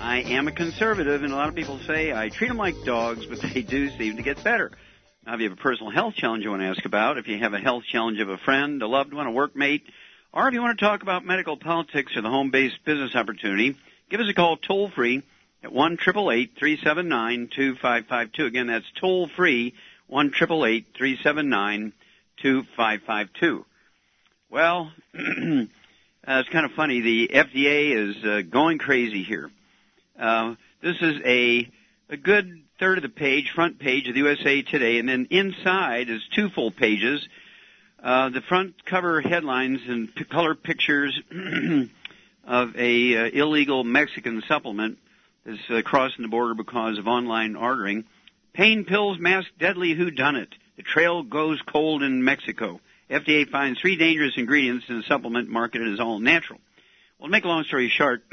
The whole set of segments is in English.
I am a conservative, and a lot of people say I treat them like dogs, but they do seem to get better. Now, if you have a personal health challenge you want to ask about, if you have a health challenge of a friend, a loved one, a workmate, or if you want to talk about medical politics or the home-based business opportunity, give us a call toll free at one triple eight three seven nine two five five two. Again, that's toll free one triple eight three seven nine two five five two. Well, uh, it's kind of funny. The FDA is uh, going crazy here. Uh, this is a a good third of the page, front page of the USA Today, and then inside is two full pages. Uh, the front cover headlines and p- color pictures of a uh, illegal Mexican supplement that's uh, crossing the border because of online ordering. Pain pills mask deadly who done it. The trail goes cold in Mexico. FDA finds three dangerous ingredients in a supplement marketed as all natural. Well, to make a long story short,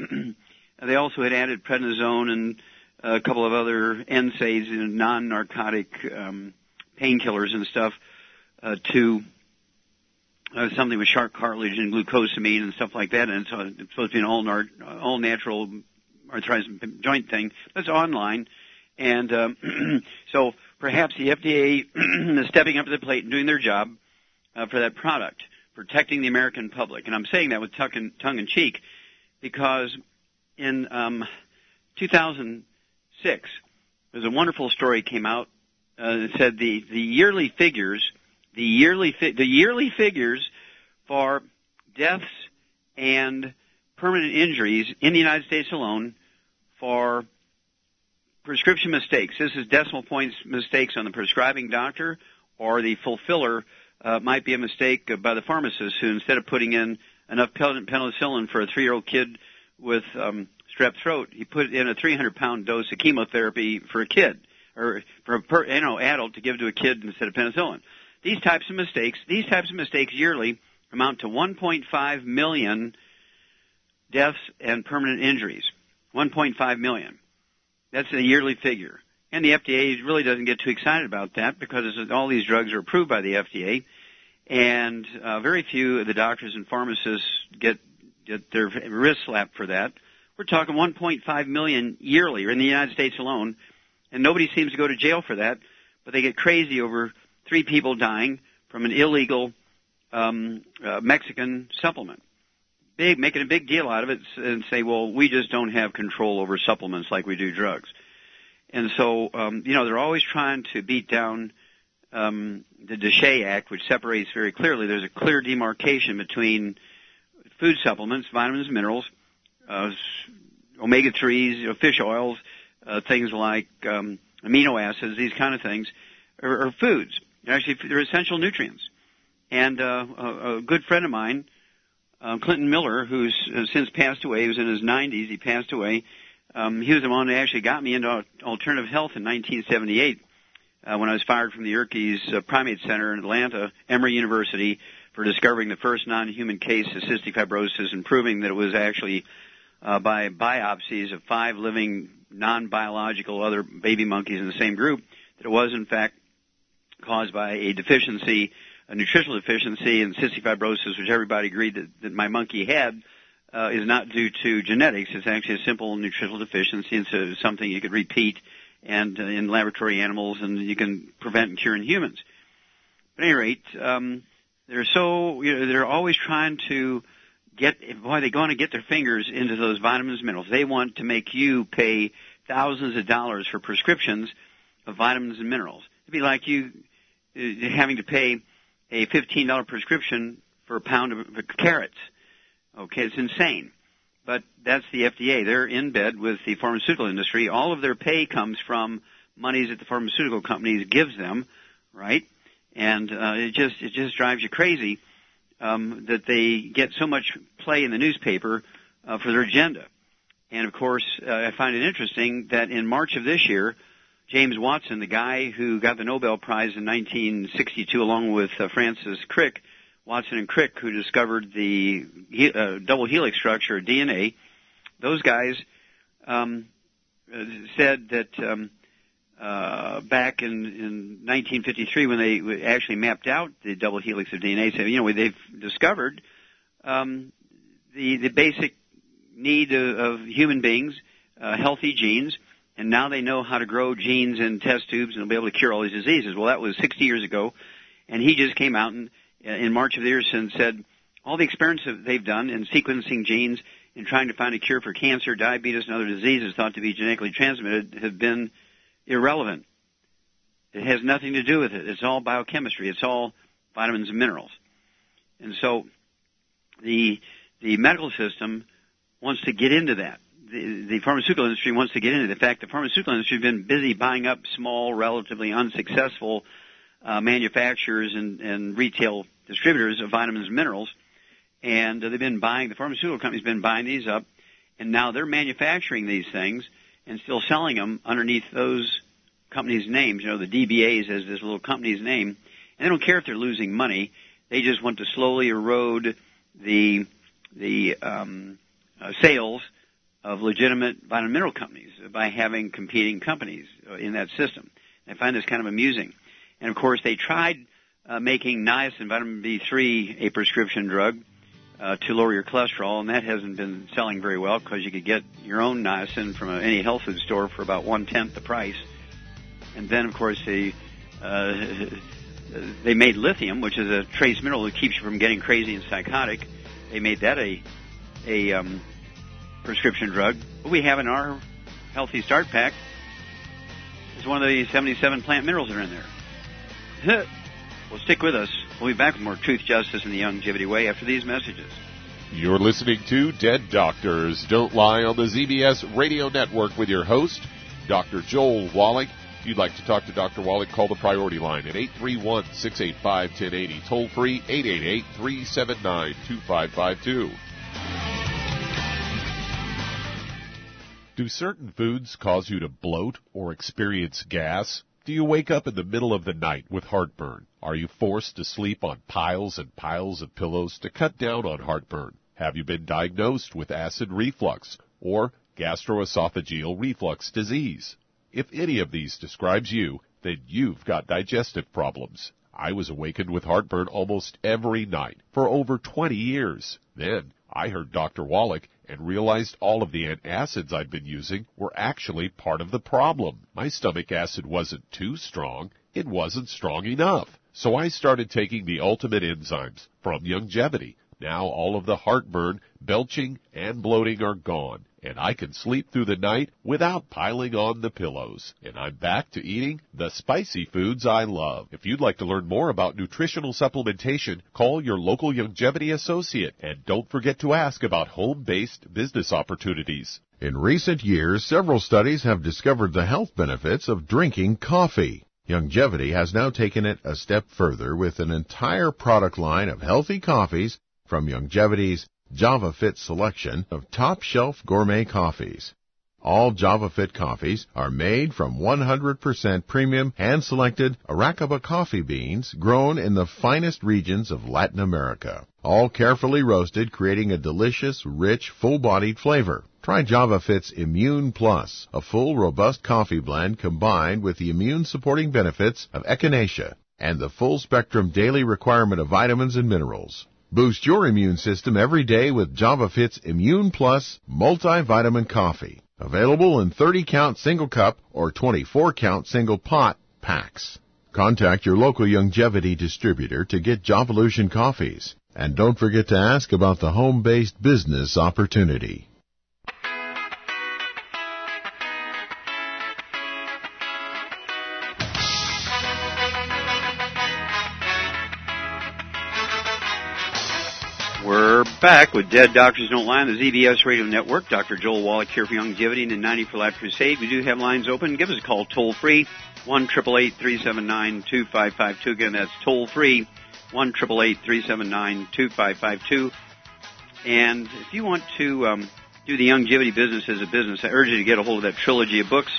they also had added prednisone and a couple of other NSAIDs and non-narcotic um, painkillers and stuff uh, to uh, something with shark cartilage and glucosamine and stuff like that. And it's, uh, it's supposed to be an all, nar- all natural arthritis joint thing. That's online. And um, so perhaps the FDA is stepping up to the plate and doing their job uh, for that product, protecting the American public. And I'm saying that with tongue in cheek because in um, 2006, there's a wonderful story came out uh, that said the the yearly figures, the yearly fi- the yearly figures for deaths and permanent injuries in the United States alone for prescription mistakes. This is decimal points mistakes on the prescribing doctor or the fulfiller uh, might be a mistake by the pharmacist who instead of putting in enough penicillin for a three-year-old kid with um, strep throat, he put in a 300 pound dose of chemotherapy for a kid or for a per, you know adult to give to a kid instead of penicillin. These types of mistakes, these types of mistakes yearly amount to 1.5 million deaths and permanent injuries. 1.5 million. That's a yearly figure. And the FDA really doesn't get too excited about that because all these drugs are approved by the FDA, and uh, very few of the doctors and pharmacists get their wrist slapped for that. We're talking 1.5 million yearly in the United States alone, and nobody seems to go to jail for that. But they get crazy over three people dying from an illegal um, uh, Mexican supplement. Big, making a big deal out of it, and say, "Well, we just don't have control over supplements like we do drugs." And so, um, you know, they're always trying to beat down um, the DSHEA Act, which separates very clearly. There's a clear demarcation between food supplements, vitamins, minerals, uh, omega threes, fish oils, uh, things like um, amino acids, these kind of things, are, are foods. Actually they're essential nutrients. And uh, a, a good friend of mine, uh, Clinton Miller, who's uh, since passed away, he was in his 90s. He passed away. Um, he was the one that actually got me into alternative health in 1978 uh, when I was fired from the Yerkes uh, Primate Center in Atlanta, Emory University, for discovering the first non-human case of cystic fibrosis and proving that it was actually uh, by biopsies of five living non-biological other baby monkeys in the same group that it was in fact caused by a deficiency, a nutritional deficiency in cystic fibrosis, which everybody agreed that, that my monkey had, uh, is not due to genetics. It's actually a simple nutritional deficiency. and so something you could repeat and uh, in laboratory animals, and you can prevent and cure in humans. At any rate, um, they're so you know, they're always trying to get boy they're going to get their fingers into those vitamins and minerals. They want to make you pay thousands of dollars for prescriptions of vitamins and minerals. It'd be like you uh, having to pay a $15 prescription for a pound of carrots. Okay, it's insane. But that's the FDA. They're in bed with the pharmaceutical industry. All of their pay comes from monies that the pharmaceutical companies gives them, right? And uh, it just it just drives you crazy um, that they get so much play in the newspaper uh, for their agenda. And of course, uh, I find it interesting that in March of this year, James Watson, the guy who got the Nobel Prize in 1962 along with uh, Francis Crick, Watson and Crick, who discovered the uh, double helix structure of DNA, those guys um, uh, said that um, uh, back in, in 1953 when they actually mapped out the double helix of DNA, said, you know, they've discovered um, the the basic need of, of human beings, uh, healthy genes, and now they know how to grow genes in test tubes and be able to cure all these diseases. Well, that was 60 years ago, and he just came out and in March of the year and said all the experiments that they've done in sequencing genes and trying to find a cure for cancer, diabetes, and other diseases thought to be genetically transmitted have been irrelevant. It has nothing to do with it. It's all biochemistry. It's all vitamins and minerals. And so the the medical system wants to get into that. The, the pharmaceutical industry wants to get into it. In fact, the pharmaceutical industry has been busy buying up small, relatively unsuccessful uh, manufacturers and, and retail distributors of vitamins and minerals, and they've been buying. The pharmaceutical companies been buying these up, and now they're manufacturing these things and still selling them underneath those companies' names. You know, the DBAs as this little company's name, and they don't care if they're losing money. They just want to slowly erode the the um, uh, sales of legitimate vitamin mineral companies by having competing companies uh, in that system. I find this kind of amusing. And of course, they tried uh, making niacin, vitamin B3, a prescription drug uh, to lower your cholesterol, and that hasn't been selling very well because you could get your own niacin from a, any health food store for about one tenth the price. And then, of course, they uh, they made lithium, which is a trace mineral that keeps you from getting crazy and psychotic. They made that a a um, prescription drug. We have in our Healthy Start Pack is one of the 77 plant minerals that are in there. well, stick with us. We'll be back with more truth, justice, and the Youngevity way after these messages. You're listening to Dead Doctors Don't Lie on the ZBS Radio Network with your host, Dr. Joel Wallach. If you'd like to talk to Dr. Wallach, call the priority line at 831 685 1080. Toll free 888 379 2552. Do certain foods cause you to bloat or experience gas? Do you wake up in the middle of the night with heartburn? Are you forced to sleep on piles and piles of pillows to cut down on heartburn? Have you been diagnosed with acid reflux or gastroesophageal reflux disease? If any of these describes you, then you've got digestive problems. I was awakened with heartburn almost every night for over 20 years. Then I heard Dr. Wallach and realized all of the antacids I'd been using were actually part of the problem. My stomach acid wasn't too strong, it wasn't strong enough. So I started taking the ultimate enzymes from Youngevity. Now all of the heartburn, belching, and bloating are gone and I can sleep through the night without piling on the pillows. And I'm back to eating the spicy foods I love. If you'd like to learn more about nutritional supplementation, call your local Youngevity associate and don't forget to ask about home-based business opportunities. In recent years, several studies have discovered the health benefits of drinking coffee. Youngevity has now taken it a step further with an entire product line of healthy coffees from Youngevity's JavaFit selection of top shelf gourmet coffees. All JavaFit coffees are made from 100% premium hand selected Arabica coffee beans grown in the finest regions of Latin America. All carefully roasted, creating a delicious, rich, full bodied flavor. Try JavaFit's Immune Plus, a full, robust coffee blend combined with the immune supporting benefits of echinacea and the full spectrum daily requirement of vitamins and minerals. Boost your immune system every day with JavaFit's Immune Plus multivitamin coffee. Available in 30 count single cup or 24 count single pot packs. Contact your local Youngevity distributor to get Javalution coffees. And don't forget to ask about the home-based business opportunity. Back with Dead Doctors Don't Lie on the ZBS Radio Network. Dr. Joel Wallach here for Youngevity and the 90 for Life Crusade. We do have lines open. Give us a call toll free, 1 379 2552. Again, that's toll free, 1 379 2552. And if you want to um, do the Youngevity business as a business, I urge you to get a hold of that trilogy of books,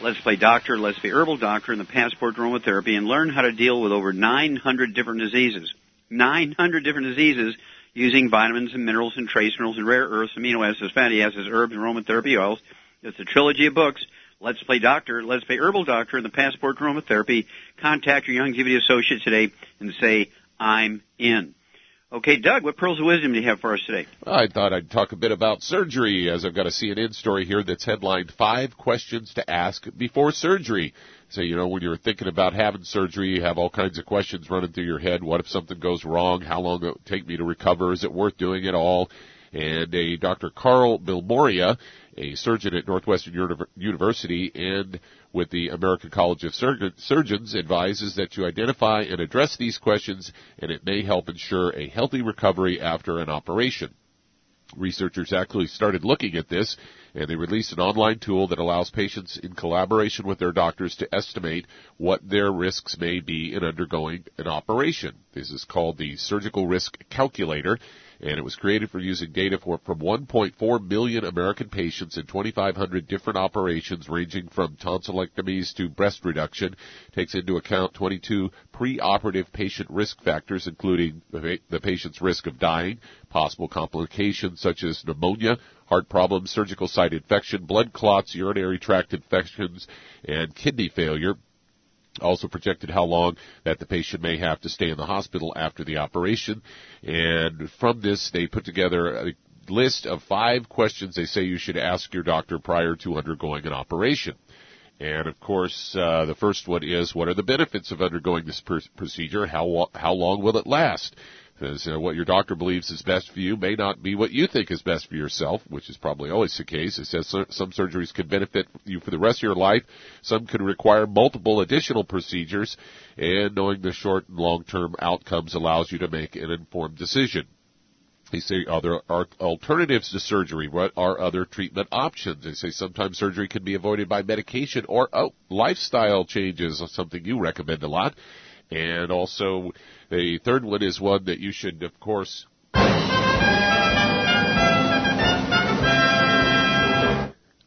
Let's Play Doctor, Let's Play Herbal Doctor, and the Passport to Aromatherapy, and learn how to deal with over 900 different diseases. 900 different diseases using vitamins and minerals and trace minerals and rare earths, amino acids, fatty acids, herbs, and aromatherapy oils. It's a trilogy of books. Let's Play Doctor, Let's Play Herbal Doctor, and the Passport to Aromatherapy. Contact your Youngevity associate today and say, I'm in. Okay, Doug, what pearls of wisdom do you have for us today? I thought I'd talk a bit about surgery, as I've got a CNN story here that's headlined Five Questions to Ask Before Surgery. So, you know, when you're thinking about having surgery, you have all kinds of questions running through your head. What if something goes wrong? How long will it take me to recover? Is it worth doing it all? And a Dr. Karl Bilimoria, a surgeon at Northwestern University and with the American College of Surgeons advises that you identify and address these questions and it may help ensure a healthy recovery after an operation. Researchers actually started looking at this and they released an online tool that allows patients in collaboration with their doctors to estimate what their risks may be in undergoing an operation. This is called the Surgical Risk Calculator and it was created for using data for, from 1.4 million American patients in 2,500 different operations ranging from tonsillectomies to breast reduction. It takes into account 22 preoperative patient risk factors, including the patient's risk of dying, possible complications such as pneumonia, heart problems, surgical site infection, blood clots, urinary tract infections, and kidney failure also projected how long that the patient may have to stay in the hospital after the operation. And from this, they put together a list of five questions they say you should ask your doctor prior to undergoing an operation. And of course, uh, the first one is, what are the benefits of undergoing this pr- procedure? How how long will it last? Because uh, what your doctor believes is best for you may not be what you think is best for yourself, which is probably always the case. It says some surgeries could benefit you for the rest of your life. Some could require multiple additional procedures, and knowing the short and long-term outcomes allows you to make an informed decision. They say, are there are alternatives to surgery? What are other treatment options? They say sometimes surgery can be avoided by medication or oh, lifestyle changes, something you recommend a lot. And also, the third one is one that you should, of course,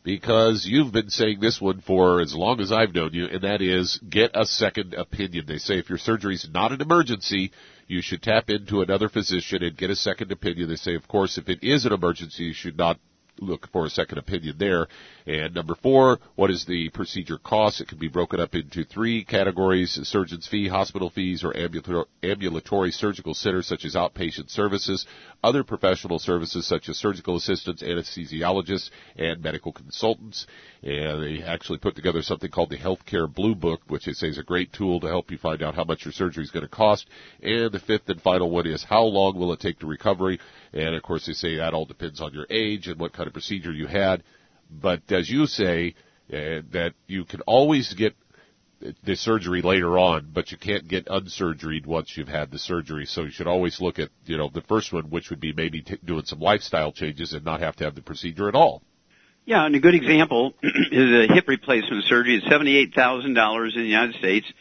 because you've been saying this one for as long as I've known you, and that is get a second opinion. They say if your surgery is not an emergency, you should tap into another physician and get a second opinion. They say, of course, if it is an emergency, you should not look for a second opinion there. And number four, what is the procedure cost? It can be broken up into three categories, surgeon's fee, hospital fees, or ambulatory surgical centers such as outpatient services, other professional services such as surgical assistants, anesthesiologists, and medical consultants. And they actually put together something called the Healthcare Blue Book, which they say is a great tool to help you find out how much your surgery is going to cost. And the fifth and final one is how long will it take to recovery? And of course they say that all depends on your age and what kind of procedure you had. But as you say, uh, that you can always get the surgery later on, but you can't get unsurgeried once you've had the surgery. So you should always look at, you know, the first one, which would be maybe t- doing some lifestyle changes and not have to have the procedure at all. Yeah, and a good example is a hip replacement surgery. It's seventy-eight thousand dollars in the United States.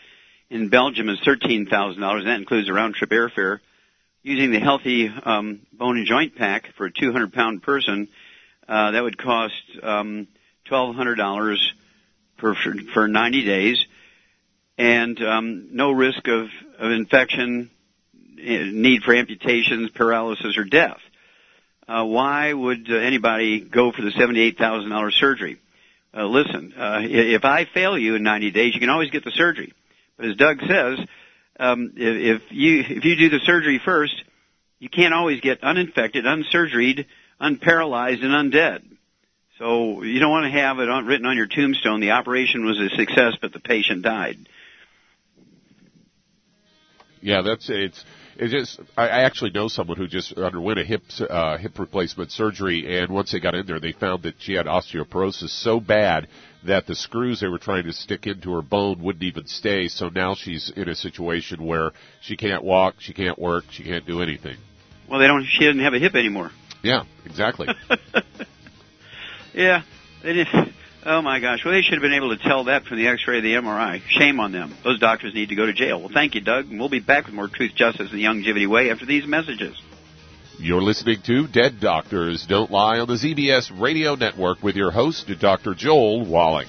In Belgium, it's thirteen thousand dollars. That includes a round-trip airfare. Using the healthy um, bone and joint pack for a 200-pound person, uh, that would cost um, $1,200 per for 90 days, and um, no risk of, of infection, eh, need for amputations, paralysis, or death. Uh, why would uh, anybody go for the $78,000 surgery? Uh, listen, uh, if I fail you in 90 days, you can always get the surgery. But as Doug says, um, if, if you if you do the surgery first, you can't always get uninfected, unsurgeried, unparalyzed, and undead. So you don't want to have it on, written on your tombstone. The operation was a success, but the patient died. Yeah, that's it's it just I, I actually know someone who just underwent a hip uh, hip replacement surgery, and once they got in there, they found that she had osteoporosis so bad that the screws they were trying to stick into her bone wouldn't even stay. So now she's in a situation where she can't walk, she can't work, she can't do anything. Well, they don't. She doesn't have a hip anymore. Yeah, exactly. yeah, they didn't. Oh my gosh! Well, they should have been able to tell that from the X-ray, the MRI. Shame on them. Those doctors need to go to jail. Well, thank you, Doug, and we'll be back with more Truth, Justice, and the Youngevity Way after these messages. You're listening to Dead Doctors Don't Lie on the ZBS Radio Network with your host, Dr. Joel Wallach.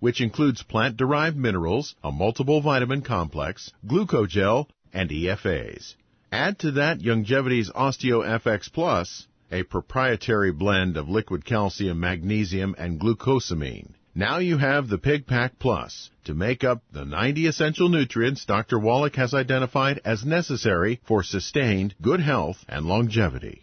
which includes plant-derived minerals, a multiple vitamin complex, glucogel, and EFAs. Add to that Youngevity's OsteoFX Plus, a proprietary blend of liquid calcium, magnesium, and glucosamine. Now you have the Pig Pack Plus to make up the 90 essential nutrients Dr. Wallach has identified as necessary for sustained good health and longevity.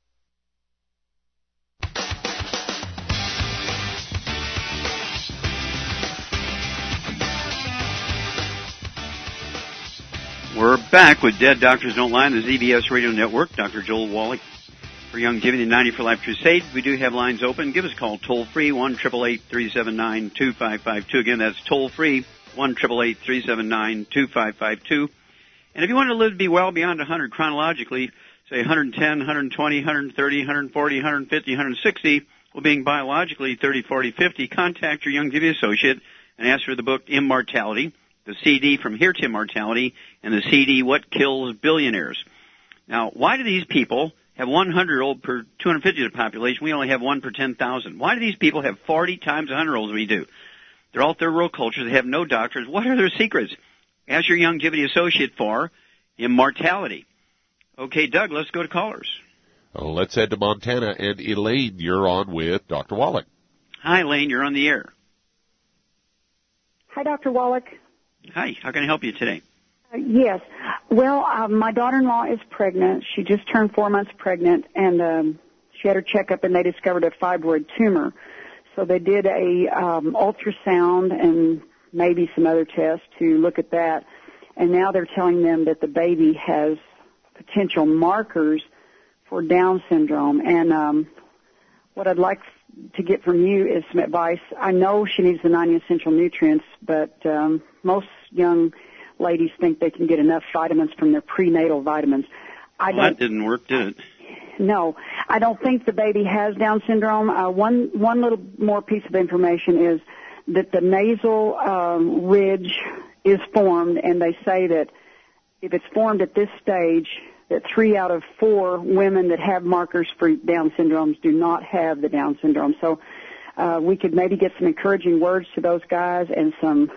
We're back with Dead Doctors Don't Lie on the ZBS Radio Network. Dr. Joel Wallach for Youngevity 90 for Life Crusade. We do have lines open. Give us a call toll free, 1 379 2552. Again, that's toll free, 1 379 2552. And if you want to live to be well beyond 100 chronologically, say 110, 120, 130, 140, 150, 160, well, being biologically 30, 40, 50, contact your Youngevity associate and ask for the book Immortality the CD from Here to Immortality, and the CD What Kills Billionaires. Now, why do these people have 100 old per 250 of the population? We only have one per 10,000. Why do these people have 40 times 100 olds we do? They're all third world cultures. They have no doctors. What are their secrets? Ask your Youngevity associate for immortality. Okay, Doug, let's go to callers. Let's head to Montana and Elaine, you're on with Dr. Wallach. Hi, Elaine. You're on the air. Hi, Dr. Wallach. Hi. How can I help you today? Uh, yes. Well, uh, my daughter-in-law is pregnant. She just turned four months pregnant, and um, she had her checkup, and they discovered a fibroid tumor. So they did a um, ultrasound and maybe some other tests to look at that. And now they're telling them that the baby has potential markers for Down syndrome. And um, what I'd like to get from you is some advice. I know she needs the 90 essential nutrients, but um, most young ladies think they can get enough vitamins from their prenatal vitamins. I well, that didn't work, did it? No, I don't think the baby has Down syndrome. Uh, one one little more piece of information is that the nasal um, ridge is formed, and they say that if it's formed at this stage, that three out of four women that have markers for Down syndromes do not have the Down syndrome. So uh, we could maybe get some encouraging words to those guys and some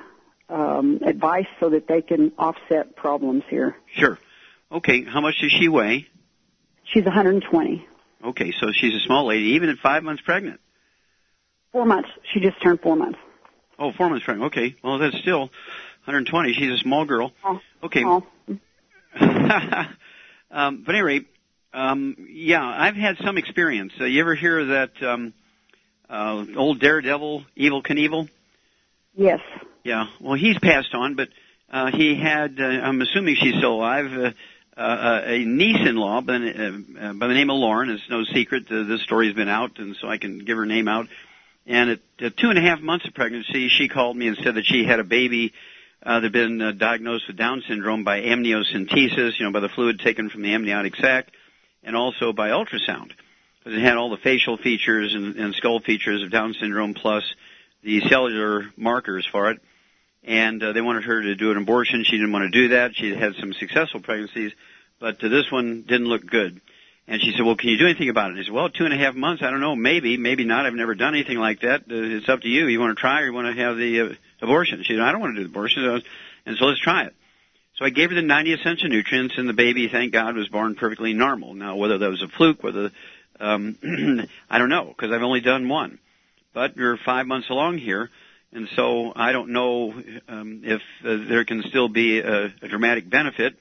um, advice so that they can offset problems here. Sure. Okay. How much does she weigh? She's 120. Okay, so she's a small lady, even at five months pregnant. Four months. She just turned four months. Oh, four months pregnant. Okay. Well, that's still 120. She's a small girl. Okay. Oh. um, but anyway, um, yeah, I've had some experience. Uh, you ever hear of that um, uh, old daredevil, Evel Knievel? Yes. Yeah. Well, he's passed on, but uh, he had. Uh, I'm assuming she's still alive. Uh, uh, a niece-in-law by, uh, by the name of Lauren. It's no secret uh, this story's been out, and so I can give her name out. And at, at two and a half months of pregnancy, she called me and said that she had a baby uh, had been uh, diagnosed with Down syndrome by amniocentesis, you know, by the fluid taken from the amniotic sac, and also by ultrasound. Because it had all the facial features and, and skull features of Down syndrome plus the cellular markers for it. And uh, they wanted her to do an abortion. She didn't want to do that. She had some successful pregnancies, but uh, this one didn't look good. And she said, well, can you do anything about it? And I said, well, two and a half months, I don't know, maybe, maybe not. I've never done anything like that. Uh, it's up to you. You want to try or you want to have the uh, abortion? She said, I don't want to do the abortion. And so let's try it. So I gave her the 90 essential nutrients and the baby, thank God, was born perfectly normal. Now, whether that was a fluke, whether, um, I don't know, because I've only done one. But we're five months along here, and so I don't know um, if uh, there can still be a, a dramatic benefit.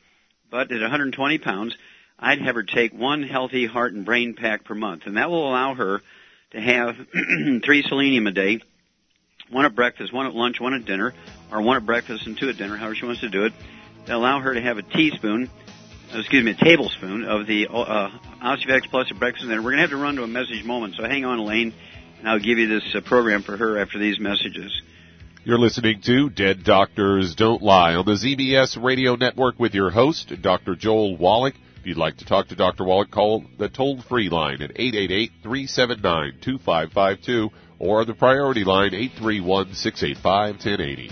But at 120 pounds, I'd have her take one healthy heart and brain pack per month, and that will allow her to have three selenium a day, one at breakfast, one at lunch, one at dinner, or one at breakfast and two at dinner, however she wants to do it. To allow her to have a teaspoon, uh, excuse me, a tablespoon of the uh, OsteoFX Plus at breakfast and dinner. We're going to have to run to a message moment, so hang on, Elaine, and I'll give you this uh, program for her after these messages. You're listening to Dead Doctors Don't Lie on the ZBS Radio Network with your host, Dr. Joel Wallach. If you'd like to talk to Dr. Wallach, call the toll-free line at 888-379-2552 or the priority line 831-685-1080.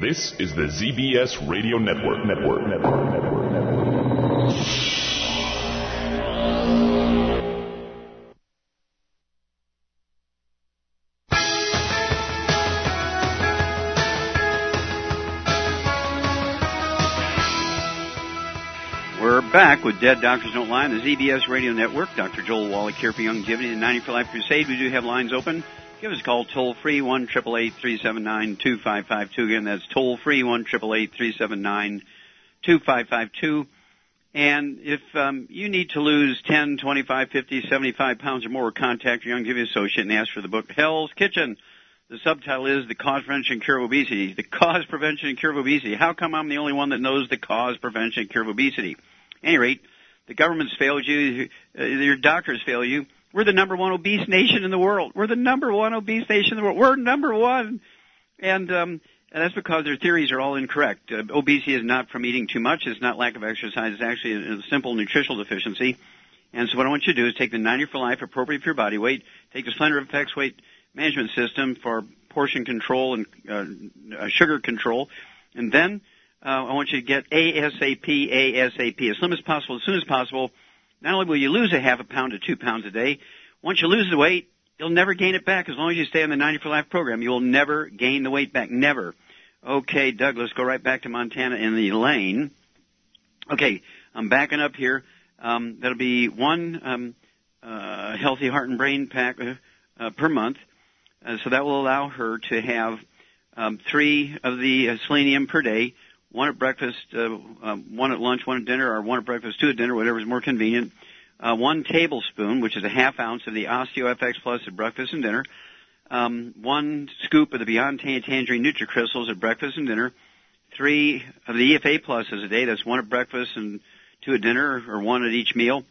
This is the ZBS Radio Network. Network. Network. Network. Network. We're back with Dead Doctors Don't Lie on the ZBS Radio Network. Dr. Joel Wallach here for Youngevity, the 90 for Life Crusade. We do have lines open. Give us a call toll free one triple eight three seven nine two five five two. Again, that's toll free one triple eight three seven nine two five five two. And if um, you need to lose 10, 25, 50, 75 pounds or more, contact your Youngevity associate and ask for the book Hell's Kitchen. The subtitle is The Cause, Prevention, and Cure of Obesity. The Cause, Prevention, and Cure of Obesity. How come I'm the only one that knows the cause, prevention, and cure of obesity? At any rate, the government's failed you, uh, your doctors fail you. We're the number one obese nation in the world. We're the number one obese nation in the world. We're number one. And, um, and that's because their theories are all incorrect. Uh, obesity is not from eating too much. It's not lack of exercise. It's actually a, a simple nutritional deficiency. And so what I want you to do is take the 90 for life appropriate for your body weight, take the Slender FX weight management system for portion control and uh, uh, sugar control, and then uh, I want you to get ASAP, ASAP, as slim as possible, as soon as possible. Not only will you lose a half a pound to two pounds a day, once you lose the weight, you'll never gain it back as long as you stay on the 90 for Life program. You will never gain the weight back. Never. Okay, Doug, let's go right back to Montana and Elaine. Okay, I'm backing up here. Um, that'll be one um, uh, healthy heart and brain pack uh, uh, per month. Uh, so that will allow her to have um, three of the uh, selenium per day, one at breakfast, uh, um, one at lunch, one at dinner, or one at breakfast, two at dinner, whatever is more convenient. Uh, one tablespoon, which is a half ounce of the OsteoFX Plus at breakfast and dinner. Um, one scoop of the Beyond Tangerine NutriCrystals at breakfast and dinner. Three of the EFA Pluses a day. That's one at breakfast and two at dinner, or one at each meal.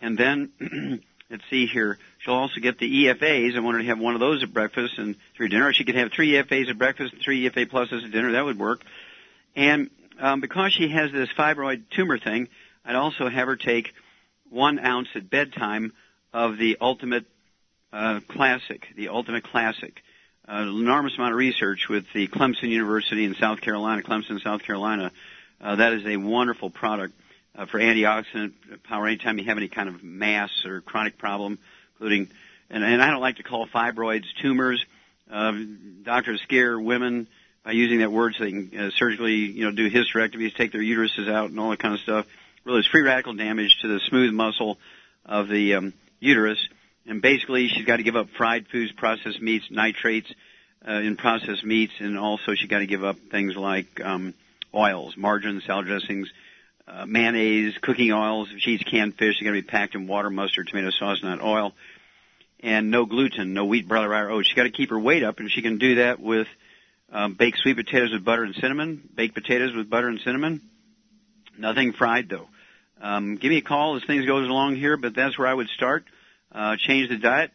And then, let's see here. She'll also get the EFAs. I want her to have one of those at breakfast and three dinner. She could have three EFAs at breakfast and three EFA Pluses at dinner. That would work. And um, because she has this fibroid tumor thing, I'd also have her take one ounce at bedtime of the Ultimate uh, Classic, the Ultimate Classic. Uh, enormous amount of research with the Clemson University in South Carolina, Clemson, South Carolina. Uh, that is a wonderful product uh, for antioxidant power anytime you have any kind of mass or chronic problem, including, and, and I don't like to call fibroids tumors. Uh, doctors scare women by using that word so they can uh, surgically, you know, do hysterectomies, take their uteruses out and all that kind of stuff. Really, it's free radical damage to the smooth muscle of the um, uterus. And basically, she's got to give up fried foods, processed meats, nitrates, uh, in processed meats, and also she's got to give up things like um, oils, margarine, salad dressings, uh, mayonnaise, cooking oils. If she eats canned fish, they're going to be packed in water, mustard, tomato sauce, not oil. And no gluten, no wheat, barley, rye, or oats. She got to keep her weight up, and she can do that with um, baked sweet potatoes with butter and cinnamon, baked potatoes with butter and cinnamon. Nothing fried though. Um, give me a call as things goes along here, but that's where I would start. Uh, change the diet,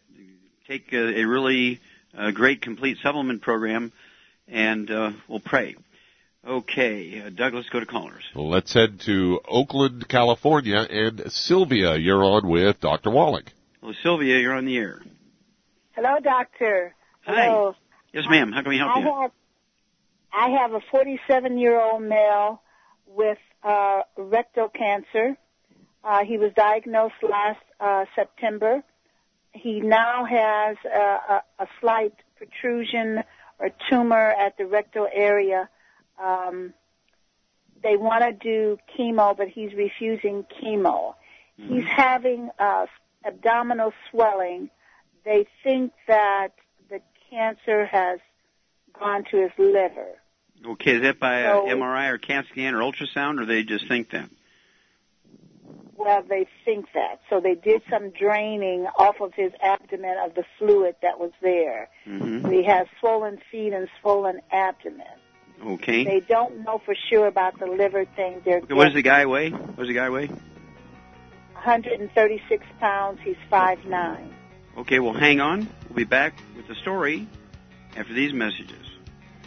take a, a really uh, great complete supplement program, and uh, we'll pray. Okay, uh, Doug, let's go to callers. Well, let's head to Oakland, California, and Sylvia, you're on with Dr. Wallach. Well, Sylvia, you're on the air. Hello, doctor. Hi. Hello. Yes, ma'am. How can we help I you? have I have a 47 year old male with uh, rectal cancer. Uh, he was diagnosed last uh, September. He now has a, a, a slight protrusion or tumor at the rectal area. Um, they want to do chemo, but he's refusing chemo. He's having uh, abdominal swelling. They think that the cancer has gone to his liver. Okay, is that by So- uh, MRI or CAT scan or ultrasound, or they just think that? Well, they think that. So they did some draining off of his abdomen of the fluid that was there. Mm-hmm. He has swollen feet and swollen abdomen. Okay. They don't know for sure about the liver thing. They're what does the guy weigh? What does the guy weigh? 136 pounds. He's 5'9". Okay, well, hang on. We'll be back with the story after these messages.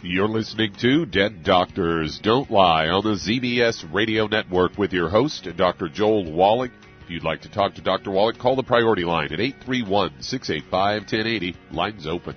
You're listening to Dead Doctors Don't Lie on the ZBS Radio Network with your host, Dr. Joel Wallach. If you'd like to talk to Dr. Wallach, call the priority line at 831-685-1080. Lines open.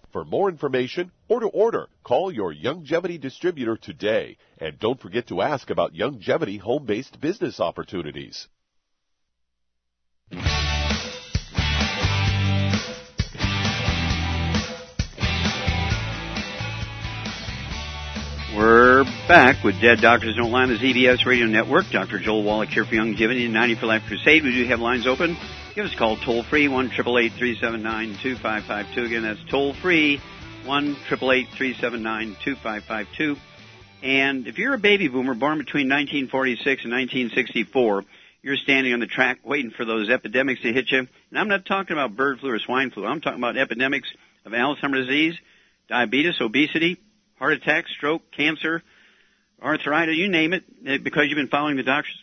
For more information or to order, call your Youngevity distributor today. And don't forget to ask about Youngevity home based business opportunities. We're back with Dead Doctors Don't Lie on the ZBS Radio Network. Dr. Joel Wallach here for Youngevity and 90 for Life Crusade. We do have lines open. Give us a call toll free, 1 379 2552. Again, that's toll free, 1 379 2552. And if you're a baby boomer born between 1946 and 1964, you're standing on the track waiting for those epidemics to hit you. And I'm not talking about bird flu or swine flu. I'm talking about epidemics of Alzheimer's disease, diabetes, obesity, heart attack, stroke, cancer, arthritis, you name it, because you've been following the doctor's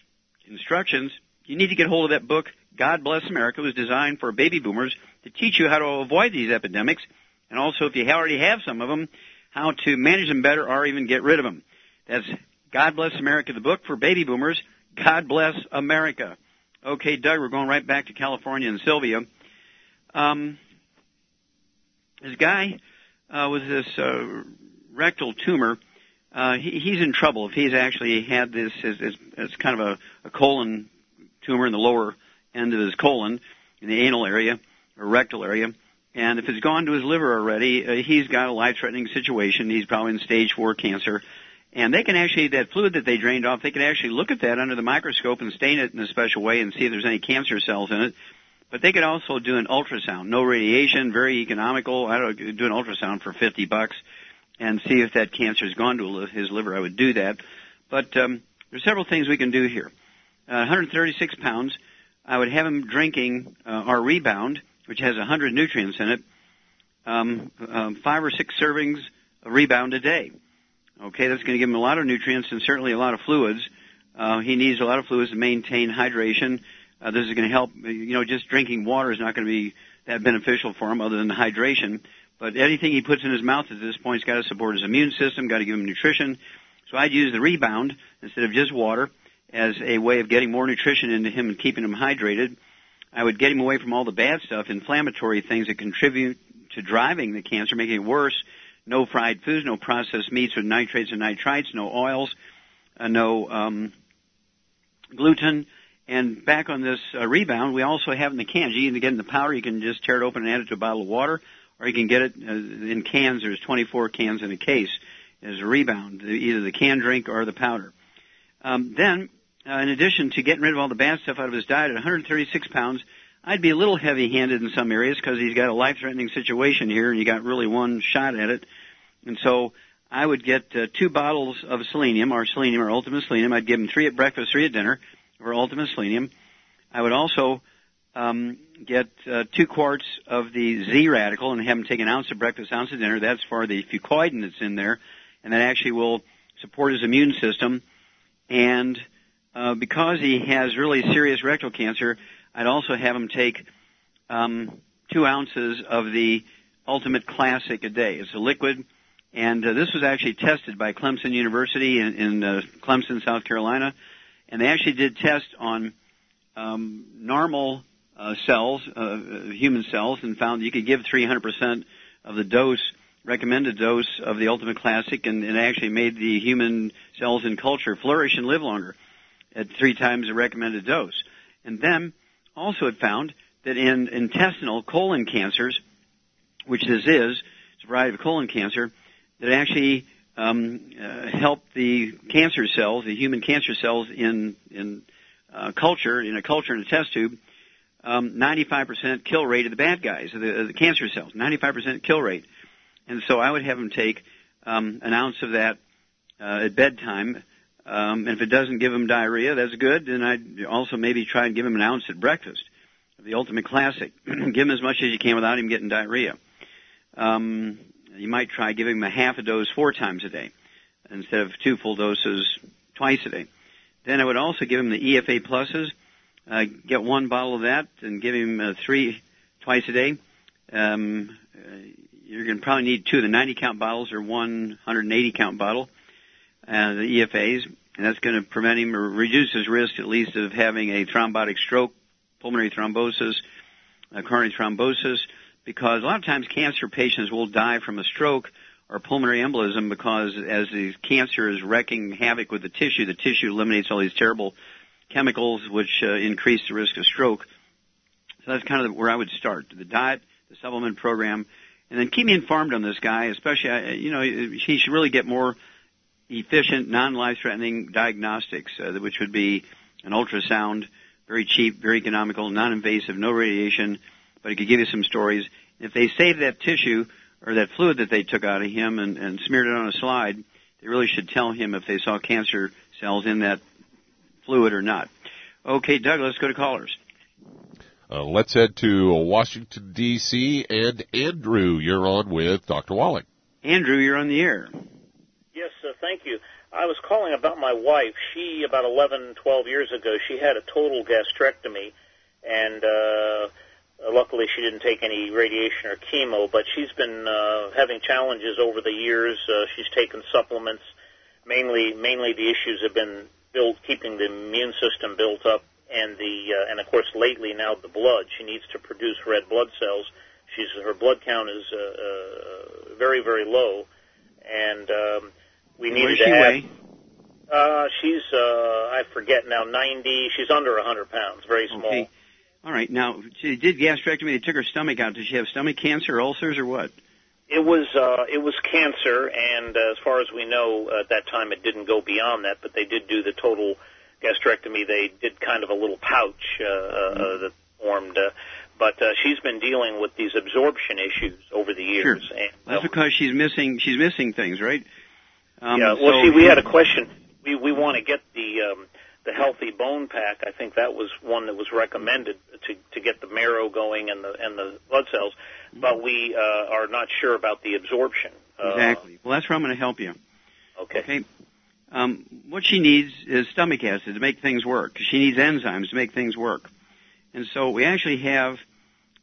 instructions, you need to get hold of that book, God Bless America was designed for baby boomers to teach you how to avoid these epidemics, and also if you already have some of them, how to manage them better or even get rid of them. That's God Bless America, the book for baby boomers. God bless America. Okay, Doug, we're going right back to California and Sylvia. Um, this guy uh, with this uh, rectal tumor, uh, he, he's in trouble if he's actually had this as, as, as kind of a, a colon tumor in the lower end of his colon, in the anal area or rectal area. And if it's gone to his liver already, uh, he's got a life-threatening situation. He's probably in stage four cancer. And they can actually, that fluid that they drained off, they can actually look at that under the microscope and stain it in a special way and see if there's any cancer cells in it. But they could also do an ultrasound, no radiation, very economical. I don't know, do an ultrasound for 50 bucks and see if that cancer's gone to his liver. I would do that. But um, there's several things we can do here. Uh, 136 pounds. I would have him drinking uh, our Rebound, which has 100 nutrients in it, um, um, five or six servings of Rebound a day. Okay, that's going to give him a lot of nutrients and certainly a lot of fluids. Uh, he needs a lot of fluids to maintain hydration. Uh, this is going to help. You know, just drinking water is not going to be that beneficial for him, other than the hydration. But anything he puts in his mouth at this point has got to support his immune system, got to give him nutrition. So I'd use the rebound instead of just water as a way of getting more nutrition into him and keeping him hydrated. I would get him away from all the bad stuff, inflammatory things that contribute to driving the cancer, making it worse. No fried foods, no processed meats with nitrates and nitrites, no oils, uh, no um, gluten. And back on this uh, rebound, we also have in the cans. You can get in the powder. You can just tear it open and add it to a bottle of water, or you can get it uh, in cans. There's 24 cans in a case as a rebound, either the canned drink or the powder. Um, then, uh, in addition to getting rid of all the bad stuff out of his diet at 136 pounds, I'd be a little heavy-handed in some areas because he's got a life-threatening situation here, and you got really one shot at it. And so I would get uh, two bottles of selenium, or selenium, or ultimate selenium. I'd give him three at breakfast, three at dinner, for ultimate selenium. I would also um, get uh, two quarts of the Z radical and have him take an ounce of breakfast, ounce of dinner. That's for the fucoidan that's in there, and that actually will support his immune system. And uh, because he has really serious rectal cancer, I'd also have him take um, two ounces of the Ultimate Classic a day. It's a liquid, and uh, this was actually tested by Clemson University in, in uh, Clemson, South Carolina and they actually did tests on um, normal uh, cells, uh, human cells, and found you could give 300% of the dose, recommended dose of the Ultimate Classic, and it actually made the human cells in culture flourish and live longer at three times the recommended dose. And then also it found that in intestinal colon cancers, which this is, it's a variety of colon cancer, that actually um, uh, help the cancer cells, the human cancer cells in in uh, culture, in a culture in a test tube, um, 95% kill rate of the bad guys, of the, of the cancer cells, 95% kill rate. And so I would have them take um, an ounce of that uh, at bedtime. Um, and if it doesn't give them diarrhea, that's good. Then I'd also maybe try and give them an ounce at breakfast the Ultimate Classic. give them as much as you can without him getting diarrhea. Um, you might try giving him a half a dose four times a day instead of two full doses twice a day. Then I would also give him the EFA pluses. Uh, get one bottle of that and give him uh, three twice a day. Um, uh, you're going to probably need two of the 90 count bottles or one 180 count bottle, uh, the EFAs, and that's going to prevent him or reduce his risk at least of having a thrombotic stroke, pulmonary thrombosis, coronary thrombosis, because a lot of times cancer patients will die from a stroke or pulmonary embolism because as the cancer is wrecking havoc with the tissue, the tissue eliminates all these terrible chemicals which uh, increase the risk of stroke. So that's kind of where I would start: the diet, the supplement program, and then keep me informed on this guy. Especially, uh, you know, he should really get more efficient, non-life-threatening diagnostics, uh, which would be an ultrasound, very cheap, very economical, non-invasive, no radiation but it could give you some stories. If they saved that tissue or that fluid that they took out of him and, and smeared it on a slide, they really should tell him if they saw cancer cells in that fluid or not. Okay, Doug, let's go to callers. Uh, let's head to Washington, D.C. And Andrew, you're on with Dr. Wallach. Andrew, you're on the air. Thank you. I was calling about my wife. She, about 11, 12 years ago, she had a total gastrectomy and uh, luckily she didn't take any radiation or chemo. But she's been uh, having challenges over the years. Uh, she's taken supplements. Mainly, mainly the issues have been built keeping the immune system built up, and the uh, and of course lately now the blood. She needs to produce red blood cells. She's her blood count is uh, uh, very very low, and um, we What needed does she to add. weigh? Uh, she's uh, I forget now, 90. She's under a 100 pounds, very small. Okay. All right. Now, she did gastrectomy. They took her stomach out. Does she have stomach cancer, ulcers, or what? It was uh, it was cancer, and uh, as far as we know, at that time it didn't go beyond that. But they did do the total gastrectomy. They did kind of a little pouch uh, uh, that formed. Uh, but uh, she's been dealing with these absorption issues over the years. Sure. And, That's because she's missing. She's missing things, right? Um, yeah. Well, so see, we had a question. We we want to get the um, the healthy bone pack. I think that was one that was recommended to to get the marrow going and the and the blood cells. But we uh, are not sure about the absorption. Uh, Exactly. Well, that's where I'm going to help you. Okay. Okay. Um, what she needs is stomach acid to make things work. She needs enzymes to make things work. And so we actually have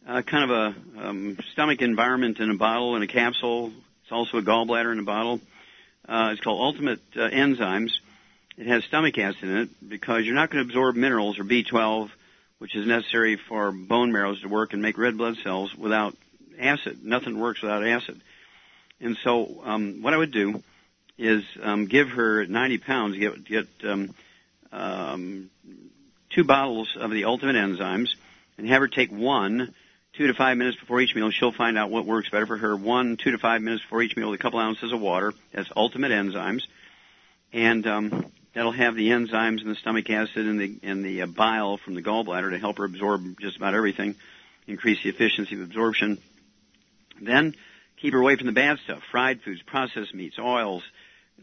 uh, kind of a um, stomach environment in a bottle and a capsule. It's also a gallbladder in a bottle. Uh, it's called Ultimate uh, Enzymes. It has stomach acid in it because you're not going to absorb minerals or B12, which is necessary for bone marrows to work and make red blood cells without acid. Nothing works without acid. And so, um, what I would do is um, give her 90 pounds, get get um, um, two bottles of the Ultimate Enzymes, and have her take one two to five minutes before each meal. She'll find out what works better for her. One two to five minutes before each meal with a couple ounces of water. That's Ultimate Enzymes, and um, that'll have the enzymes and the stomach acid and the and the uh, bile from the gallbladder to help her absorb just about everything, increase the efficiency of absorption. Then keep her away from the bad stuff: fried foods, processed meats, oils,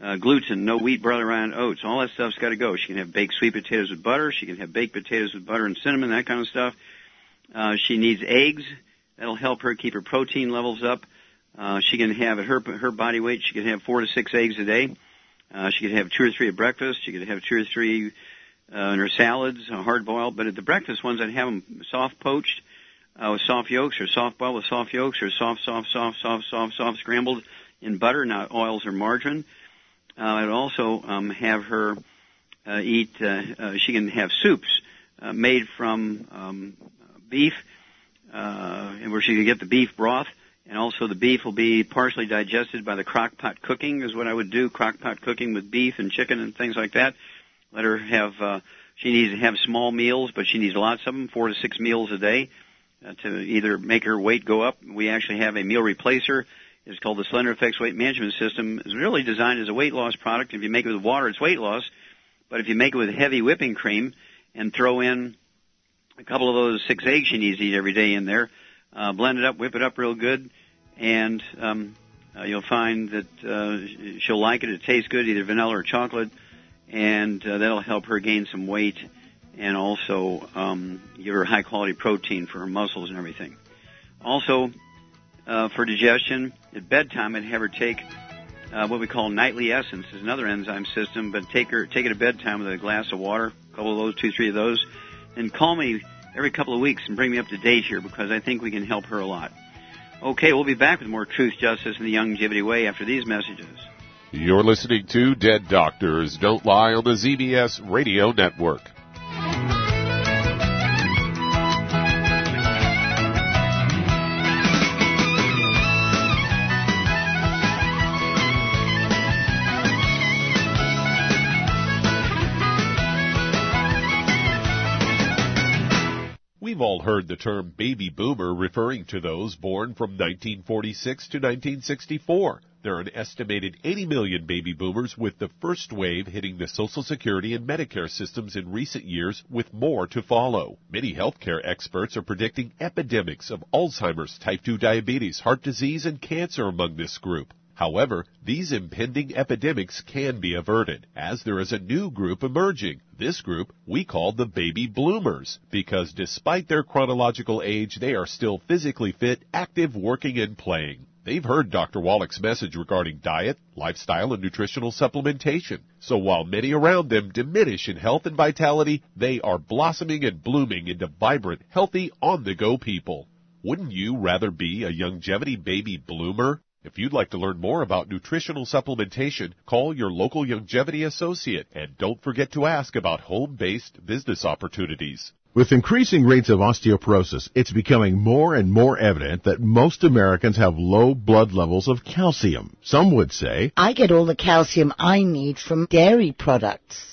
uh, gluten, no wheat, barley, rye, and oats. All that stuff's got to go. She can have baked sweet potatoes with butter. She can have baked potatoes with butter and cinnamon, that kind of stuff. Uh, she needs eggs. That'll help her keep her protein levels up. Uh, she can have at her her body weight. She can have four to six eggs a day. Uh, she could have two or three at breakfast. She could have two or three uh, in her salads, uh, hard boiled. But at the breakfast ones, I'd have them soft poached uh, with soft yolks, or soft boiled with soft yolks, or soft, soft, soft, soft, soft, soft scrambled in butter, not oils or margarine. Uh, I'd also um, have her uh, eat. Uh, uh, she can have soups uh, made from um, beef, uh, and where she can get the beef broth, and also the beef will be partially digested by the crock pot cooking. Is what I would do: crock pot cooking with beef and chicken and things like that. Let her have. Uh, she needs to have small meals, but she needs lots of them, four to six meals a day, uh, to either make her weight go up. We actually have a meal replacer. It's called the Slender FX Weight Management System. It's really designed as a weight loss product. If you make it with water, it's weight loss. But if you make it with heavy whipping cream and throw in a couple of those six eggs she needs to eat every day in there, uh, blend it up, whip it up real good, and um, uh, you'll find that uh, she'll like it. It tastes good, either vanilla or chocolate, and uh, that'll help her gain some weight and also um, give her high quality protein for her muscles and everything. Also, uh, for digestion, at bedtime, I'd have her take uh, what we call nightly essence. is another enzyme system, but take her take it at bedtime with a glass of water, a couple of those, two, three of those, and call me every couple of weeks and bring me up to date here because I think we can help her a lot. Okay, we'll be back with more truth, justice, and the Youngevity way after these messages. You're listening to Dead Doctors Don't Lie on the ZBS Radio Network. Heard the term baby boomer referring to those born from 1946 to 1964. There are an estimated 80 million baby boomers with the first wave hitting the Social Security and Medicare systems in recent years with more to follow. Many healthcare experts are predicting epidemics of Alzheimer's, type 2 diabetes, heart disease, and cancer among this group. However, these impending epidemics can be averted, as there is a new group emerging. This group we call the baby bloomers, because despite their chronological age, they are still physically fit, active, working, and playing. They've heard Dr. Wallach's message regarding diet, lifestyle, and nutritional supplementation. So while many around them diminish in health and vitality, they are blossoming and blooming into vibrant, healthy, on-the-go people. Wouldn't you rather be a Youngevity baby bloomer? If you'd like to learn more about nutritional supplementation, call your local Youngevity associate and don't forget to ask about home-based business opportunities. With increasing rates of osteoporosis, it's becoming more and more evident that most Americans have low blood levels of calcium. Some would say, I get all the calcium I need from dairy products.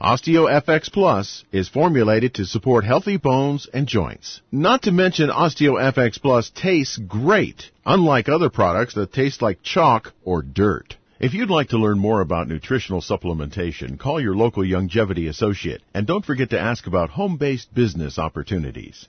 OsteoFX Plus is formulated to support healthy bones and joints. Not to mention OsteoFX Plus tastes great, unlike other products that taste like chalk or dirt. If you'd like to learn more about nutritional supplementation, call your local Youngevity associate and don't forget to ask about home-based business opportunities.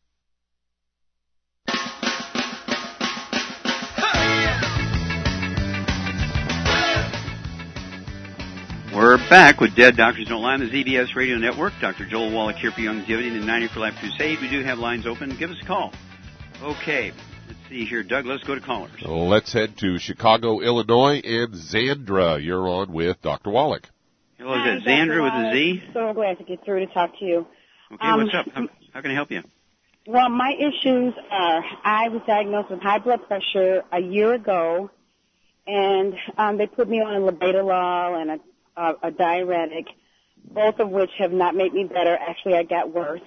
back with Dead Doctors Don't Lie on the ZBS Radio Network. Dr. Joel Wallach here for Youngevity and the 90 for Life Crusade. We do have lines open. Give us a call. Okay, let's see here. Doug, let's go to callers. Let's head to Chicago, Illinois, and Zandra. You're on with Dr. Wallach. Hello, is that Zandra with a Z? So glad to get through to talk to you. Okay, Um, what's up? How, how can I help you? Well, my issues are I was diagnosed with high blood pressure a year ago, and um, they put me on a labetalol and a, a, a diuretic, both of which have not made me better. Actually, I got worse.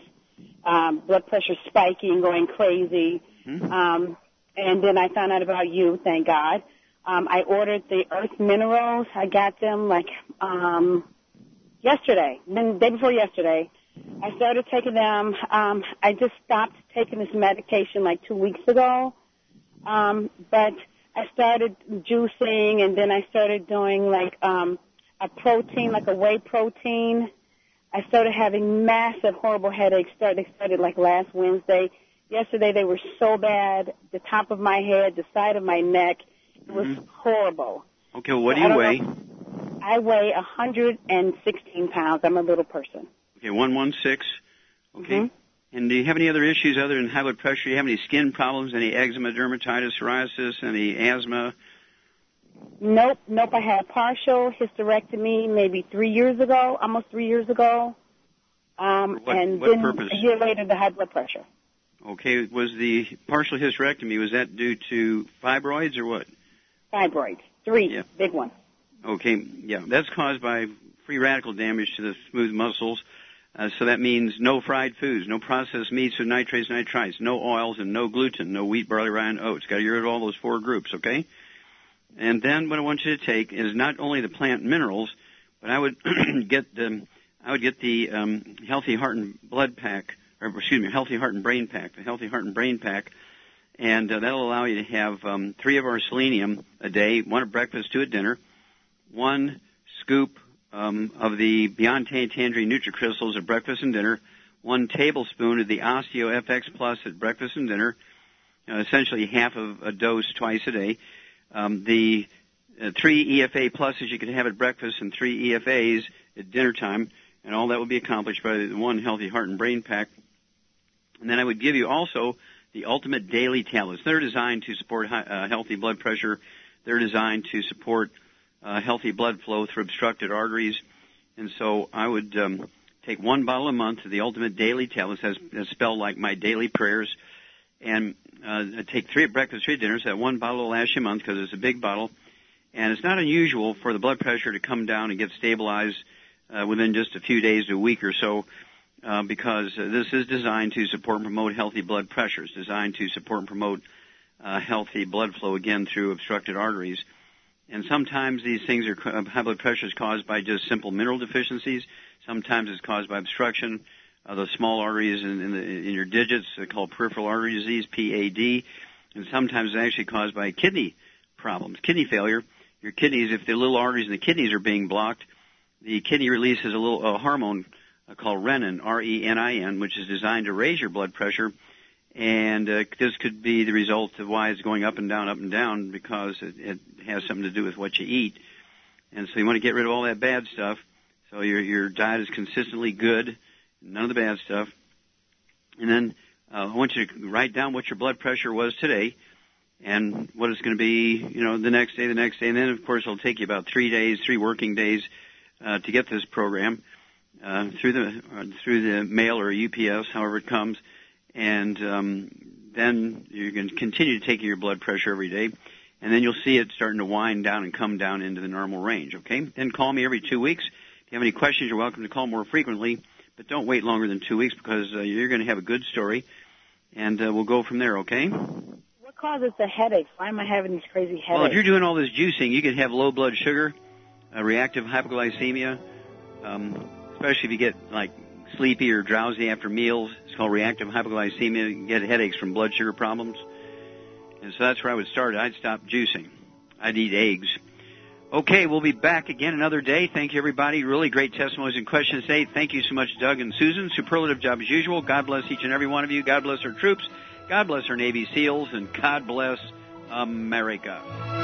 Um, blood pressure spiking, going crazy. Um, and then I found out about you, thank God. Um, I ordered the Earth Minerals. I got them like um, yesterday, then day before yesterday. I started taking them. Um, I just stopped taking this medication like two weeks ago. Um, but I started juicing and then I started doing like um, a protein, like a whey protein. I started having massive, horrible headaches. Start, they started like last Wednesday. Yesterday they were so bad. The top of my head, the side of my neck, it was horrible. Okay, well, what do you weigh? know. I weigh 116 pounds. I'm a little person. Okay, 116. Okay. Mhm. And do you have any other issues other than high blood pressure? Do you have any skin problems, any eczema, dermatitis, psoriasis, any asthma? Nope, nope. I had a partial hysterectomy maybe three years ago, almost three years ago. Um, What- and what then purpose? a year later, the high blood pressure. Okay, was the partial hysterectomy, was that due to fibroids or what? Fibroids, three, Yeah. big ones. Okay, yeah, that's caused by free radical damage to the smooth muscles. Uh, so that means no fried foods, no processed meats with nitrates, nitrites, no oils, and no gluten, no wheat, barley, rye, and oats. Got to get rid of all those four groups, okay? And then what I want you to take is not only the plant minerals, but I would get the I would get the um, healthy heart and blood pack, or excuse me, healthy heart and brain pack, the healthy heart and brain pack, and uh, that'll allow you to have um, three of our selenium a day, one at breakfast, two at dinner, one scoop um, of the Beyond Tan- Tangerine NutriCrystals at breakfast and dinner, one tablespoon of the OsteoFX Plus at breakfast and dinner, uh, essentially half of a dose twice a day. Um, the uh, three EFA pluses you can have at breakfast and three EFAs at dinner time, and all that will be accomplished by the one healthy heart and brain pack. And then I would give you also the ultimate daily tablets. They're designed to support high, uh, healthy blood pressure. They're designed to support uh, healthy blood flow through obstructed arteries. And so I would um, take one bottle a month of the ultimate daily tablets, as, as spelled like my daily prayers, and uh, I take three at breakfast, three at dinners. That one bottle will last you a month because it's a big bottle. And it's not unusual for the blood pressure to come down and get stabilized uh, within just a few days to a week or so uh, because uh, this is designed to support and promote healthy blood pressure. It's designed to support and promote uh, healthy blood flow again through obstructed arteries. And sometimes these things are uh, high blood pressure is caused by just simple mineral deficiencies. Sometimes it's caused by obstruction of the small arteries in, in, the, in your digits are called peripheral artery disease (PAD), and sometimes it's actually caused by kidney problems, kidney failure your kidneys, if the little arteries in the kidneys are being blocked, the kidney releases a little a hormone uh, called renin, R-E-N-I-N, which is designed to raise your blood pressure. And uh, this could be the result of why it's going up and down, up and down, because it, it has something to do with what you eat. And so you want to get rid of all that bad stuff. So your your diet is consistently good, none of the bad stuff. And then uh, I want you to write down what your blood pressure was today and what it's going to be, you know, the next day, the next day, and then of course it'll take you about three days, three working days uh, to get this program uh, through the uh, through the mail or UPS, however it comes, and um, then you can continue to take your blood pressure every day, and then you'll see it starting to wind down and come down into the normal range. Okay, then call me every two weeks. If you have any questions, you're welcome to call more frequently, but don't wait longer than two weeks because uh, you're going to have a good story, and uh, we'll go from there. Okay What causes the headaches? Why am I having these crazy headaches? Well, if you're doing all this juicing, you could have low blood sugar, uh, reactive hypoglycemia, um, especially if you get like sleepy or drowsy after meals. It's called reactive hypoglycemia. You get headaches from blood sugar problems. And so that's where I would start. I'd stop juicing. I'd eat eggs. Okay, we'll be back again another day. Thank you, everybody. Really great testimonies and questions today. Thank you so much, Doug and Susan. Superlative job as usual. God bless each and every one of you. God bless our troops. God bless our Navy SEALs, and God bless America.